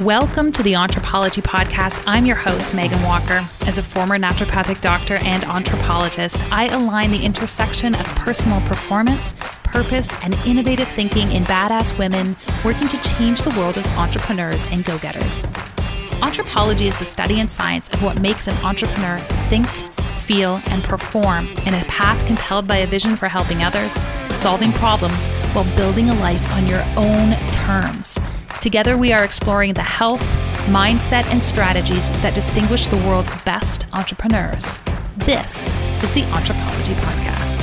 Welcome to the Entrepology Podcast. I'm your host, Megan Walker. As a former naturopathic doctor and anthropologist, I align the intersection of personal performance, purpose, and innovative thinking in badass women working to change the world as entrepreneurs and go getters. Entrepology is the study and science of what makes an entrepreneur think, feel, and perform in a path compelled by a vision for helping others, solving problems, while building a life on your own terms. Together, we are exploring the health, mindset, and strategies that distinguish the world's best entrepreneurs. This is the Entrepology Podcast.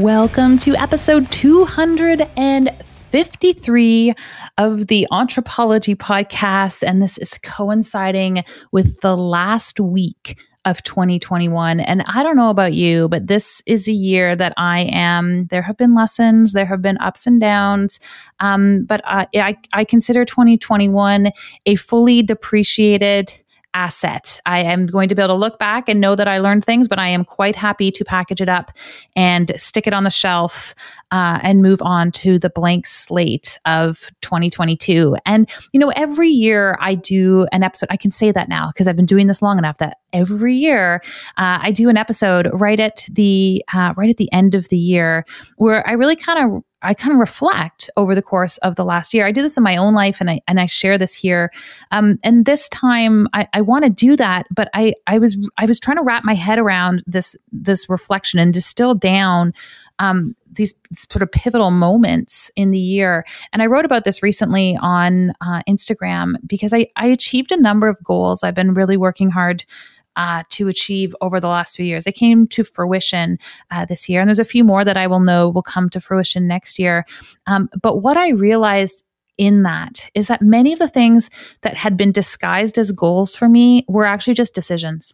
Welcome to episode 253 of the Entrepology Podcast. And this is coinciding with the last week of 2021. And I don't know about you, but this is a year that I am, there have been lessons, there have been ups and downs. Um, but I, I, I consider 2021 a fully depreciated asset. I am going to be able to look back and know that I learned things, but I am quite happy to package it up and stick it on the shelf uh, and move on to the blank slate of 2022. And, you know, every year I do an episode, I can say that now because I've been doing this long enough that every year uh, I do an episode right at the, uh, right at the end of the year where I really kind of I kind of reflect over the course of the last year. I do this in my own life, and I and I share this here. Um, and this time, I, I want to do that, but I I was I was trying to wrap my head around this this reflection and distill down um, these sort of pivotal moments in the year. And I wrote about this recently on uh, Instagram because I I achieved a number of goals. I've been really working hard uh, to achieve over the last few years. They came to fruition uh, this year, and there's a few more that I will know will come to fruition next year. Um, but what I realized in that is that many of the things that had been disguised as goals for me were actually just decisions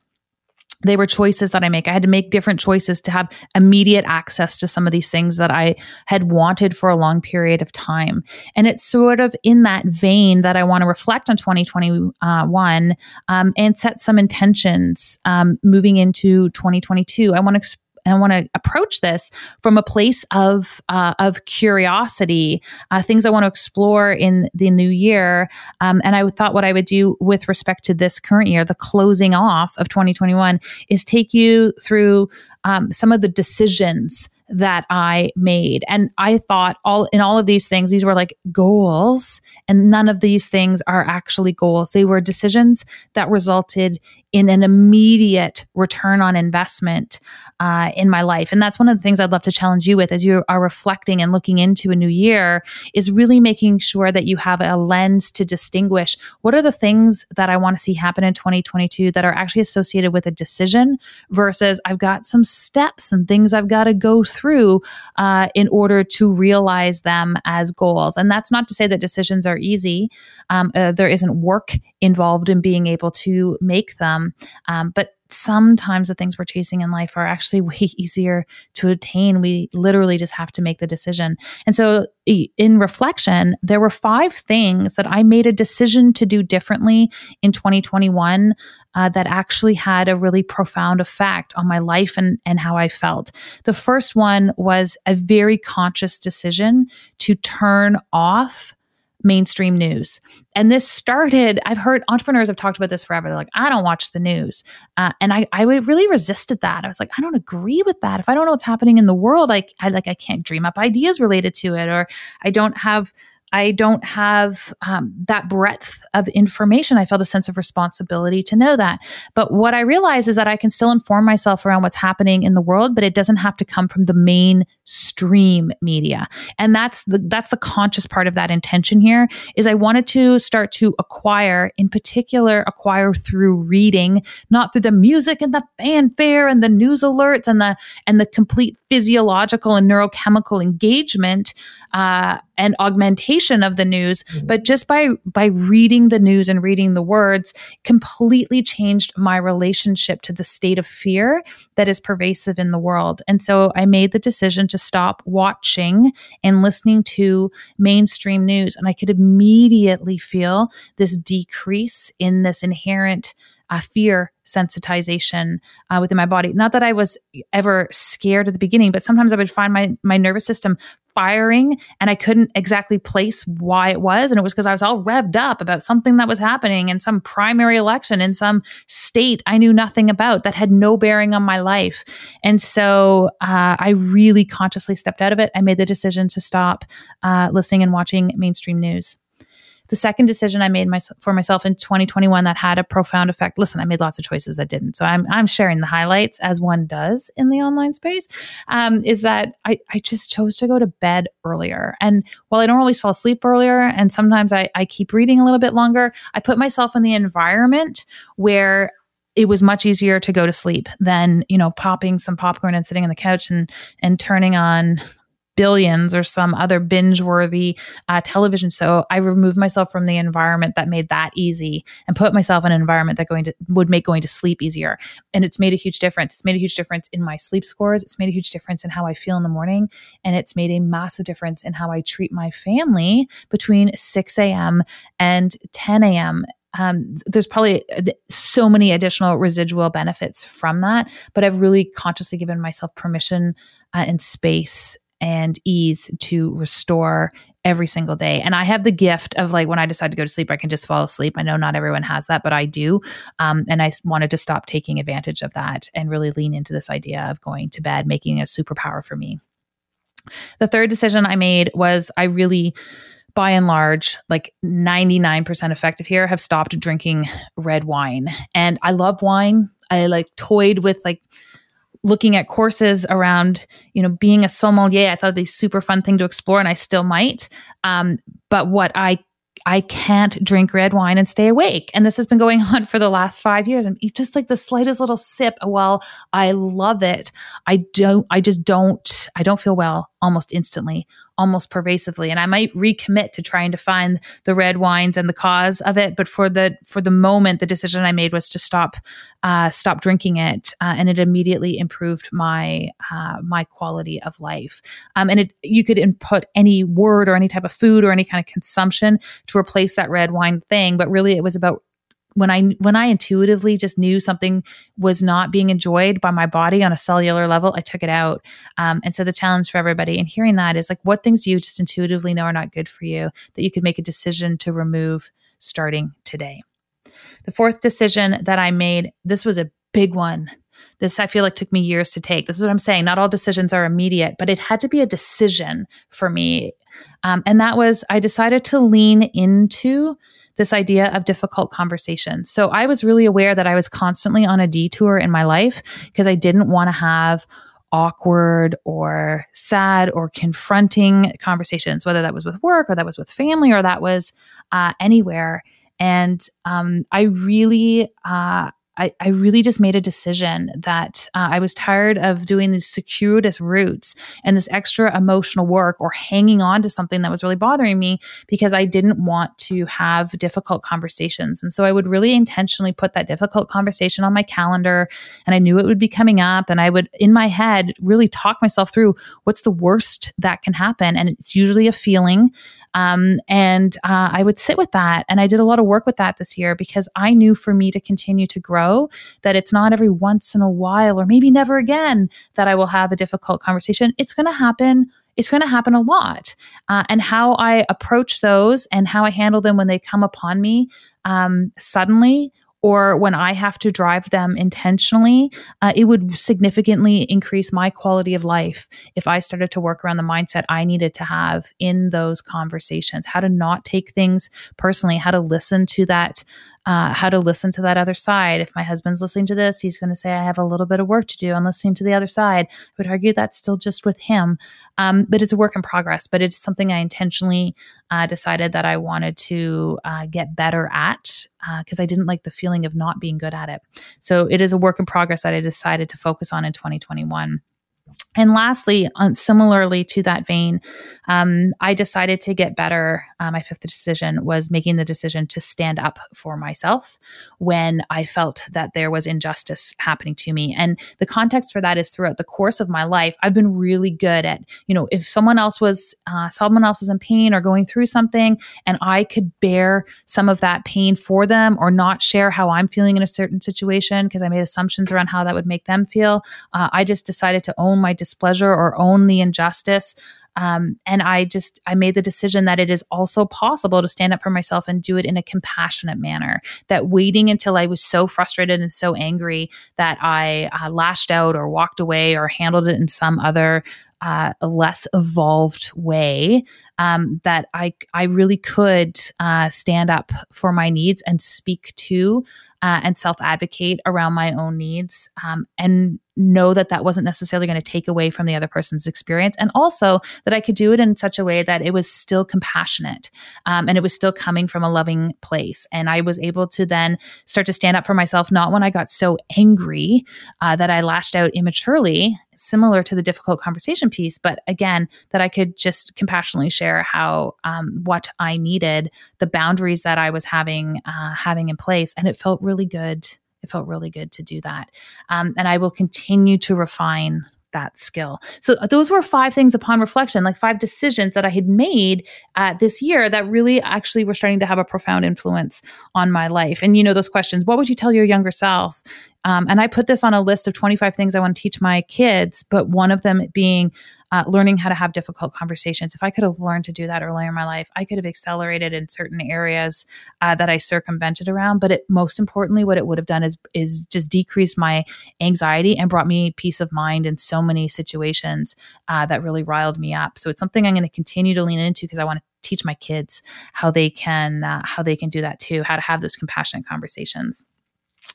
they were choices that I make. I had to make different choices to have immediate access to some of these things that I had wanted for a long period of time. And it's sort of in that vein that I want to reflect on 2021 um, and set some intentions um, moving into 2022. I want to I want to approach this from a place of uh, of curiosity, uh, things I want to explore in the new year. Um, and I thought what I would do with respect to this current year, the closing off of 2021, is take you through um, some of the decisions that I made. And I thought all in all of these things, these were like goals, and none of these things are actually goals. They were decisions that resulted in an immediate return on investment uh, in my life. And that's one of the things I'd love to challenge you with as you are reflecting and looking into a new year is really making sure that you have a lens to distinguish what are the things that I want to see happen in 2022 that are actually associated with a decision versus I've got some steps and things I've got to go through uh, in order to realize them as goals. And that's not to say that decisions are easy. Um, uh, there isn't work involved in being able to make them. Um, but sometimes the things we're chasing in life are actually way easier to attain. We literally just have to make the decision. And so, in reflection, there were five things that I made a decision to do differently in 2021 uh, that actually had a really profound effect on my life and, and how I felt. The first one was a very conscious decision to turn off mainstream news. And this started, I've heard entrepreneurs have talked about this forever. They're like, I don't watch the news. Uh, and I, I really resisted that. I was like, I don't agree with that. If I don't know what's happening in the world, like, I like, I can't dream up ideas related to it, or I don't have I don't have um, that breadth of information. I felt a sense of responsibility to know that. But what I realize is that I can still inform myself around what's happening in the world, but it doesn't have to come from the mainstream media. And that's the that's the conscious part of that intention here. Is I wanted to start to acquire, in particular, acquire through reading, not through the music and the fanfare and the news alerts and the and the complete physiological and neurochemical engagement uh, and augmentation of the news, mm-hmm. but just by by reading the news and reading the words, completely changed my relationship to the state of fear that is pervasive in the world. And so I made the decision to stop watching and listening to mainstream news, and I could immediately feel this decrease in this inherent uh, fear sensitization uh, within my body. Not that I was ever scared at the beginning, but sometimes I would find my my nervous system firing and I couldn't exactly place why it was. And it was because I was all revved up about something that was happening in some primary election in some state I knew nothing about that had no bearing on my life. And so uh, I really consciously stepped out of it. I made the decision to stop uh, listening and watching mainstream news the second decision I made my, for myself in 2021 that had a profound effect. Listen, I made lots of choices that didn't. So I'm, I'm sharing the highlights as one does in the online space. Um, is that I, I just chose to go to bed earlier. And while I don't always fall asleep earlier, and sometimes I, I keep reading a little bit longer, I put myself in the environment where it was much easier to go to sleep than you know popping some popcorn and sitting on the couch and and turning on billions or some other binge worthy uh, television. So i removed myself from the environment that made that easy and put myself in an environment that going to would make going to sleep easier. And it's made a huge difference. It's made a huge difference in my sleep scores. It's made a huge difference in how i feel in the morning. And it's made a massive difference in how i treat my family between 6 a.m and 10 a.m um, there's probably so many additional residual benefits from that, but I've really consciously given myself permission uh, and space and ease to restore every single day. And I have the gift of like when I decide to go to sleep, I can just fall asleep. I know not everyone has that, but I do. Um, and I wanted to stop taking advantage of that and really lean into this idea of going to bed, making a superpower for me. The third decision I made was I really by and large, like 99% effective here, have stopped drinking red wine. And I love wine. I like toyed with like looking at courses around, you know, being a sommelier. I thought it'd be a super fun thing to explore, and I still might. Um, but what I I can't drink red wine and stay awake. And this has been going on for the last five years. And just like the slightest little sip, while I love it, I don't, I just don't, I don't feel well almost instantly, almost pervasively. And I might recommit to trying to find the red wines and the cause of it. But for the for the moment, the decision I made was to stop uh, stop drinking it, uh, and it immediately improved my uh, my quality of life. Um, and it you could input any word or any type of food or any kind of consumption to replace that red wine thing, but really it was about when I when I intuitively just knew something was not being enjoyed by my body on a cellular level, I took it out. Um, and so the challenge for everybody in hearing that is like, what things do you just intuitively know are not good for you that you could make a decision to remove starting today? The fourth decision that I made, this was a big one. This I feel like took me years to take. This is what I'm saying. Not all decisions are immediate, but it had to be a decision for me. Um, and that was I decided to lean into this idea of difficult conversations. So I was really aware that I was constantly on a detour in my life because I didn't want to have awkward or sad or confronting conversations, whether that was with work or that was with family or that was uh, anywhere. And um, I really, uh, I, I really just made a decision that uh, I was tired of doing these circuitous routes and this extra emotional work or hanging on to something that was really bothering me because I didn't want to have difficult conversations. And so I would really intentionally put that difficult conversation on my calendar and I knew it would be coming up. And I would, in my head, really talk myself through what's the worst that can happen. And it's usually a feeling. Um, and uh, I would sit with that. And I did a lot of work with that this year because I knew for me to continue to grow that it's not every once in a while or maybe never again that I will have a difficult conversation. It's going to happen it's going to happen a lot. Uh, and how I approach those and how I handle them when they come upon me um, suddenly or when I have to drive them intentionally, uh, it would significantly increase my quality of life if I started to work around the mindset I needed to have in those conversations, how to not take things personally, how to listen to that uh, how to listen to that other side. If my husband's listening to this, he's going to say, I have a little bit of work to do on listening to the other side. I would argue that's still just with him. Um, but it's a work in progress, but it's something I intentionally uh, decided that I wanted to uh, get better at because uh, I didn't like the feeling of not being good at it. So it is a work in progress that I decided to focus on in 2021. And lastly, uh, similarly to that vein, um, I decided to get better. Uh, my fifth decision was making the decision to stand up for myself when I felt that there was injustice happening to me. And the context for that is throughout the course of my life, I've been really good at, you know, if someone else was, uh, someone else was in pain or going through something, and I could bear some of that pain for them or not share how I'm feeling in a certain situation because I made assumptions around how that would make them feel. Uh, I just decided to own my displeasure or own the injustice. Um, and I just I made the decision that it is also possible to stand up for myself and do it in a compassionate manner. That waiting until I was so frustrated and so angry that I uh, lashed out or walked away or handled it in some other uh, less evolved way um, that I I really could uh, stand up for my needs and speak to uh, and self advocate around my own needs um, and know that that wasn't necessarily going to take away from the other person's experience and also that i could do it in such a way that it was still compassionate um, and it was still coming from a loving place and i was able to then start to stand up for myself not when i got so angry uh, that i lashed out immaturely similar to the difficult conversation piece, but again, that I could just compassionately share how um, what I needed, the boundaries that I was having uh, having in place, and it felt really good. It felt really good to do that, um, and I will continue to refine that skill. So uh, those were five things upon reflection, like five decisions that I had made uh, this year that really actually were starting to have a profound influence on my life. And you know those questions: What would you tell your younger self? Um, and I put this on a list of 25 things I want to teach my kids, but one of them being uh, learning how to have difficult conversations. If I could have learned to do that earlier in my life, I could have accelerated in certain areas uh, that I circumvented around. But it, most importantly, what it would have done is is just decreased my anxiety and brought me peace of mind in so many situations uh, that really riled me up. So it's something I'm going to continue to lean into because I want to teach my kids how they can uh, how they can do that too, how to have those compassionate conversations.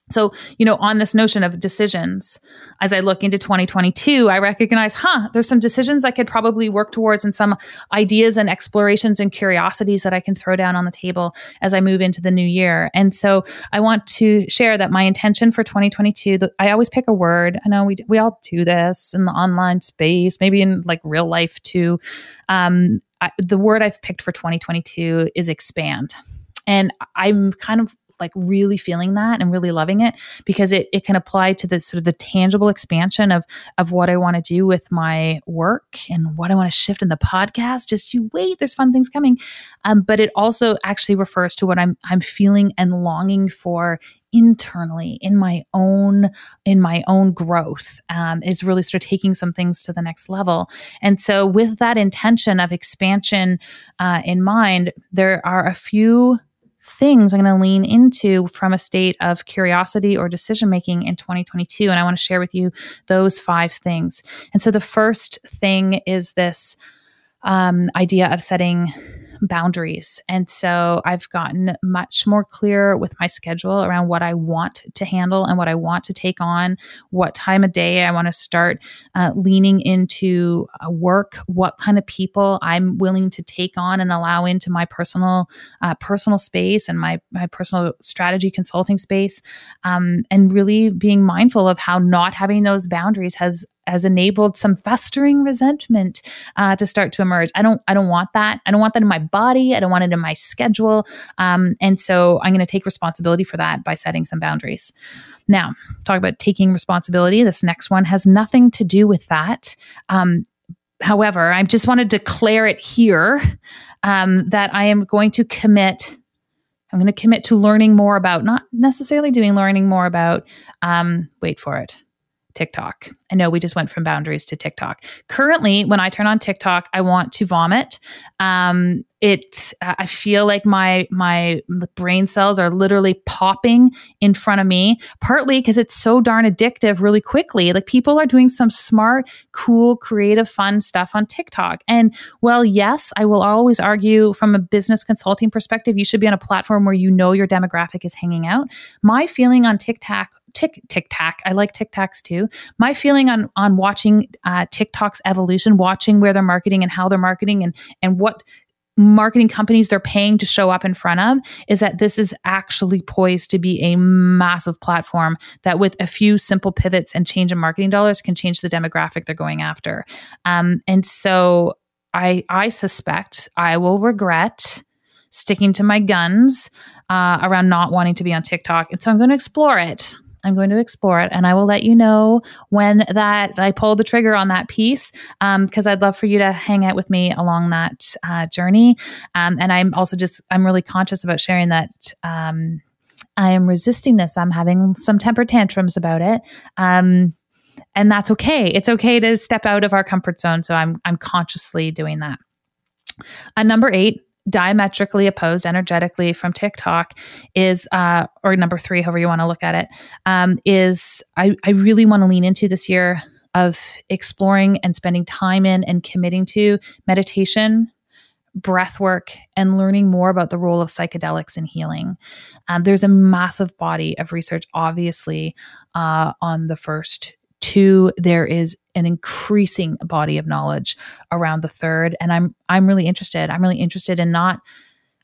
So, you know, on this notion of decisions, as I look into 2022, I recognize, huh, there's some decisions I could probably work towards and some ideas and explorations and curiosities that I can throw down on the table as I move into the new year. And so I want to share that my intention for 2022, I always pick a word. I know we, we all do this in the online space, maybe in like real life too. Um, I, the word I've picked for 2022 is expand. And I'm kind of like really feeling that and really loving it because it, it can apply to the sort of the tangible expansion of of what I want to do with my work and what I want to shift in the podcast. Just you wait, there's fun things coming. Um, but it also actually refers to what I'm I'm feeling and longing for internally in my own in my own growth um, is really sort of taking some things to the next level and so with that intention of expansion uh, in mind there are a few things I'm going to lean into from a state of curiosity or decision making in 2022. And I want to share with you those five things. And so the first thing is this um, idea of setting boundaries. And so I've gotten much more clear with my schedule around what I want to handle and what I want to take on, what time of day I want to start uh, leaning into uh, work, what kind of people I'm willing to take on and allow into my personal uh, personal space and my my personal strategy consulting space, um, and really being mindful of how not having those boundaries has has enabled some festering resentment uh, to start to emerge. I don't I don't want that. I don't want that in my body. I don't want it in my schedule. Um, and so I'm going to take responsibility for that by setting some boundaries. Now, talk about taking responsibility. This next one has nothing to do with that. Um, however, I just want to declare it here um, that I am going to commit. I'm going to commit to learning more about, not necessarily doing learning more about, um, wait for it, TikTok. I know we just went from boundaries to TikTok. Currently, when I turn on TikTok, I want to vomit. Um, it, I feel like my my brain cells are literally popping in front of me. Partly because it's so darn addictive, really quickly. Like people are doing some smart, cool, creative, fun stuff on TikTok. And well, yes, I will always argue from a business consulting perspective, you should be on a platform where you know your demographic is hanging out. My feeling on TikTok Tick TikTok. I like TikToks too. My feeling on on watching uh, TikTok's evolution, watching where they're marketing and how they're marketing, and and what marketing companies they're paying to show up in front of is that this is actually poised to be a massive platform that with a few simple pivots and change in marketing dollars can change the demographic they're going after um, and so i i suspect i will regret sticking to my guns uh, around not wanting to be on tiktok and so i'm going to explore it I'm going to explore it, and I will let you know when that I pull the trigger on that piece because um, I'd love for you to hang out with me along that uh, journey. Um, and I'm also just I'm really conscious about sharing that. Um, I am resisting this. I'm having some temper tantrums about it. Um, and that's okay. It's okay to step out of our comfort zone. So I'm I'm consciously doing that. Uh, number eight, diametrically opposed energetically from TikTok is, uh, or number three, however you want to look at it, um, is I, I really want to lean into this year of exploring and spending time in and committing to meditation, breath work, and learning more about the role of psychedelics in healing. Um, there's a massive body of research, obviously, uh, on the first two there is an increasing body of knowledge around the third and i'm i'm really interested. I'm really interested in not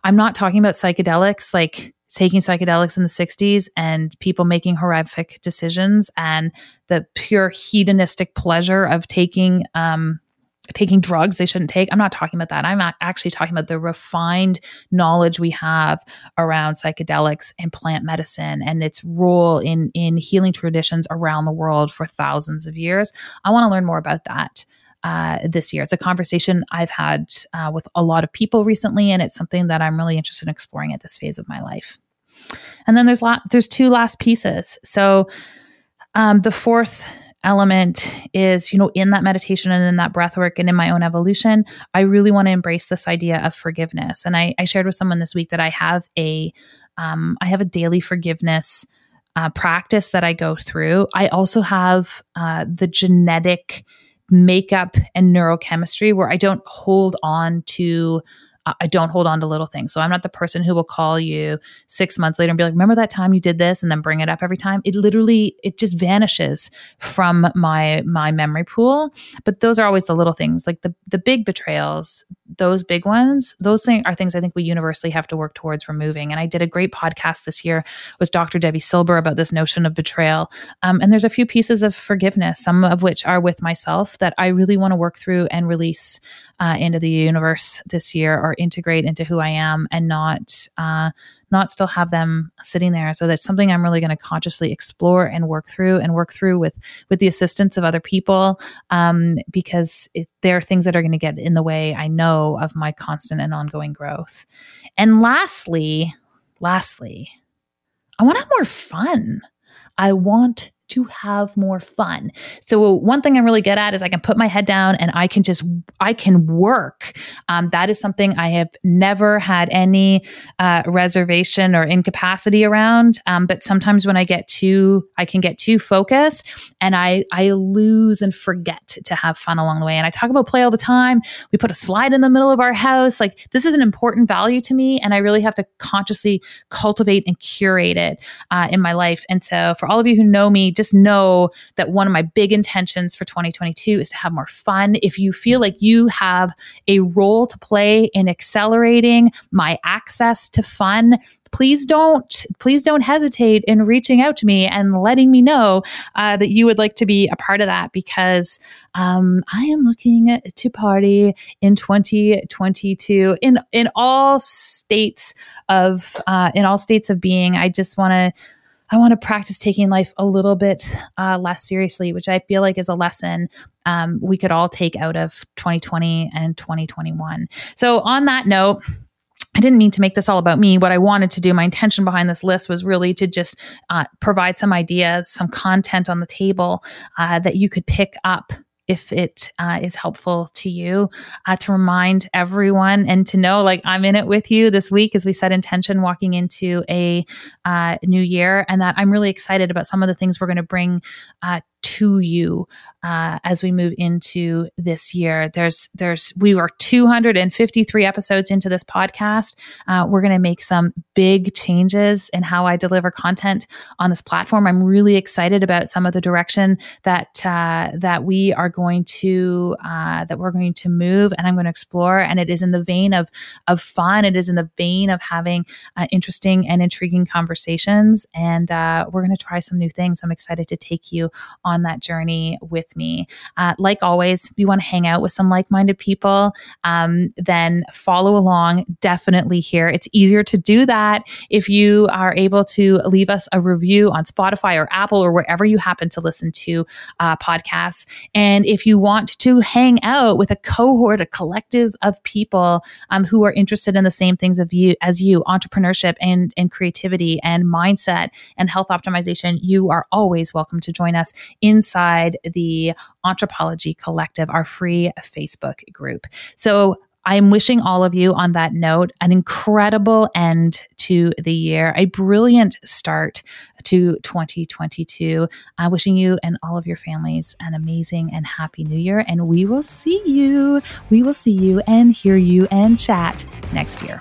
i'm not talking about psychedelics like taking psychedelics in the 60s and people making horrific decisions and the pure hedonistic pleasure of taking um, taking drugs they shouldn't take. I'm not talking about that. I'm actually talking about the refined knowledge we have around psychedelics and plant medicine and its role in in healing traditions around the world for thousands of years. I want to learn more about that. Uh, this year. It's a conversation I've had uh, with a lot of people recently, and it's something that I'm really interested in exploring at this phase of my life. And then there's lot, there's two last pieces. So um, the fourth element is you know in that meditation and in that breath work and in my own evolution i really want to embrace this idea of forgiveness. And i, I shared with someone this week that i have a um, I have a daily forgiveness uh, practice that i go through. I also have uh, the genetic makeup and neurochemistry where i don't hold on to I don't hold on to little things. So I'm not the person who will call you six months later and be like, remember that time you did this and then bring it up every time. It literally, it just vanishes from my, my memory pool. But those are always the little things like the, the big betrayals, those big ones, those things are things I think we universally have to work towards removing. And I did a great podcast this year with Dr. Debi Silber about this notion of betrayal. Um, and there's a few pieces of forgiveness, some of which are with myself that I really want to work through and release uh, into the universe this year or integrate into who I am and not uh, not still have them sitting there. So that's something I'm really going to consciously explore and work through and work through with with the assistance of other people um, because it, there are things that are going to get in the way. I know of my constant and ongoing growth. And lastly, lastly, I want to have more fun. I want to have more fun. So one thing I'm really good at is I can put my head down and I can just I can work. Um, that is something I have never had any uh, reservation or incapacity around. Um, but sometimes when I get too, I can get too focused and I I lose and forget to have fun along the way. And I talk about play all the time. We put a slide in the middle of our house. Like this is an important value to me, and I really have to consciously cultivate and curate it uh, in my life. And so for all of you who know me, just know that one of my big intentions for 2022 is to have more fun. If you feel like you have a role to play in accelerating my access to fun, please don't please don't hesitate in reaching out to me and letting me know uh, that you would like to be a part of that because um, I am looking to party in 2022 in in all states of uh, in all states of being. I just want to I want to practice taking life a little bit uh, less seriously, which I feel like is a lesson um, we could all take out of 2020 and 2021. So, on that note, I didn't mean to make this all about me. What I wanted to do, my intention behind this list was really to just uh, provide some ideas, some content on the table uh, that you could pick up if it uh, is helpful to you uh, to remind everyone and to know like i'm in it with you this week as we set intention walking into a uh, new year and that i'm really excited about some of the things we're going to bring uh, to you uh, as we move into this year. There's there's we were 253 episodes into this podcast. Uh, we're going to make some big changes in how I deliver content on this platform. I'm really excited about some of the direction that uh, that we are going to uh, that we're going to move and I'm going to explore. And it is in the vein of of fun. It is in the vein of having uh, interesting and intriguing conversations. And uh, we're going to try some new things. I'm excited to take you on that journey with me. Uh, like always, if you want to hang out with some like minded people, um, then follow along definitely here. It's easier to do that if you are able to leave us a review on Spotify or Apple or wherever you happen to listen to uh, podcasts. And if you want to hang out with a cohort, a collective of people um, who are interested in the same things of you as you, entrepreneurship and, and creativity and mindset and health optimization, you are always welcome to join us inside the Entrepology Collective, our free Facebook group. So I'm wishing all of you on that note an incredible end to the year, a brilliant start to 2022. I'm wishing you and all of your families an amazing and happy new year. And we will see you. We will see you and hear you and chat next year.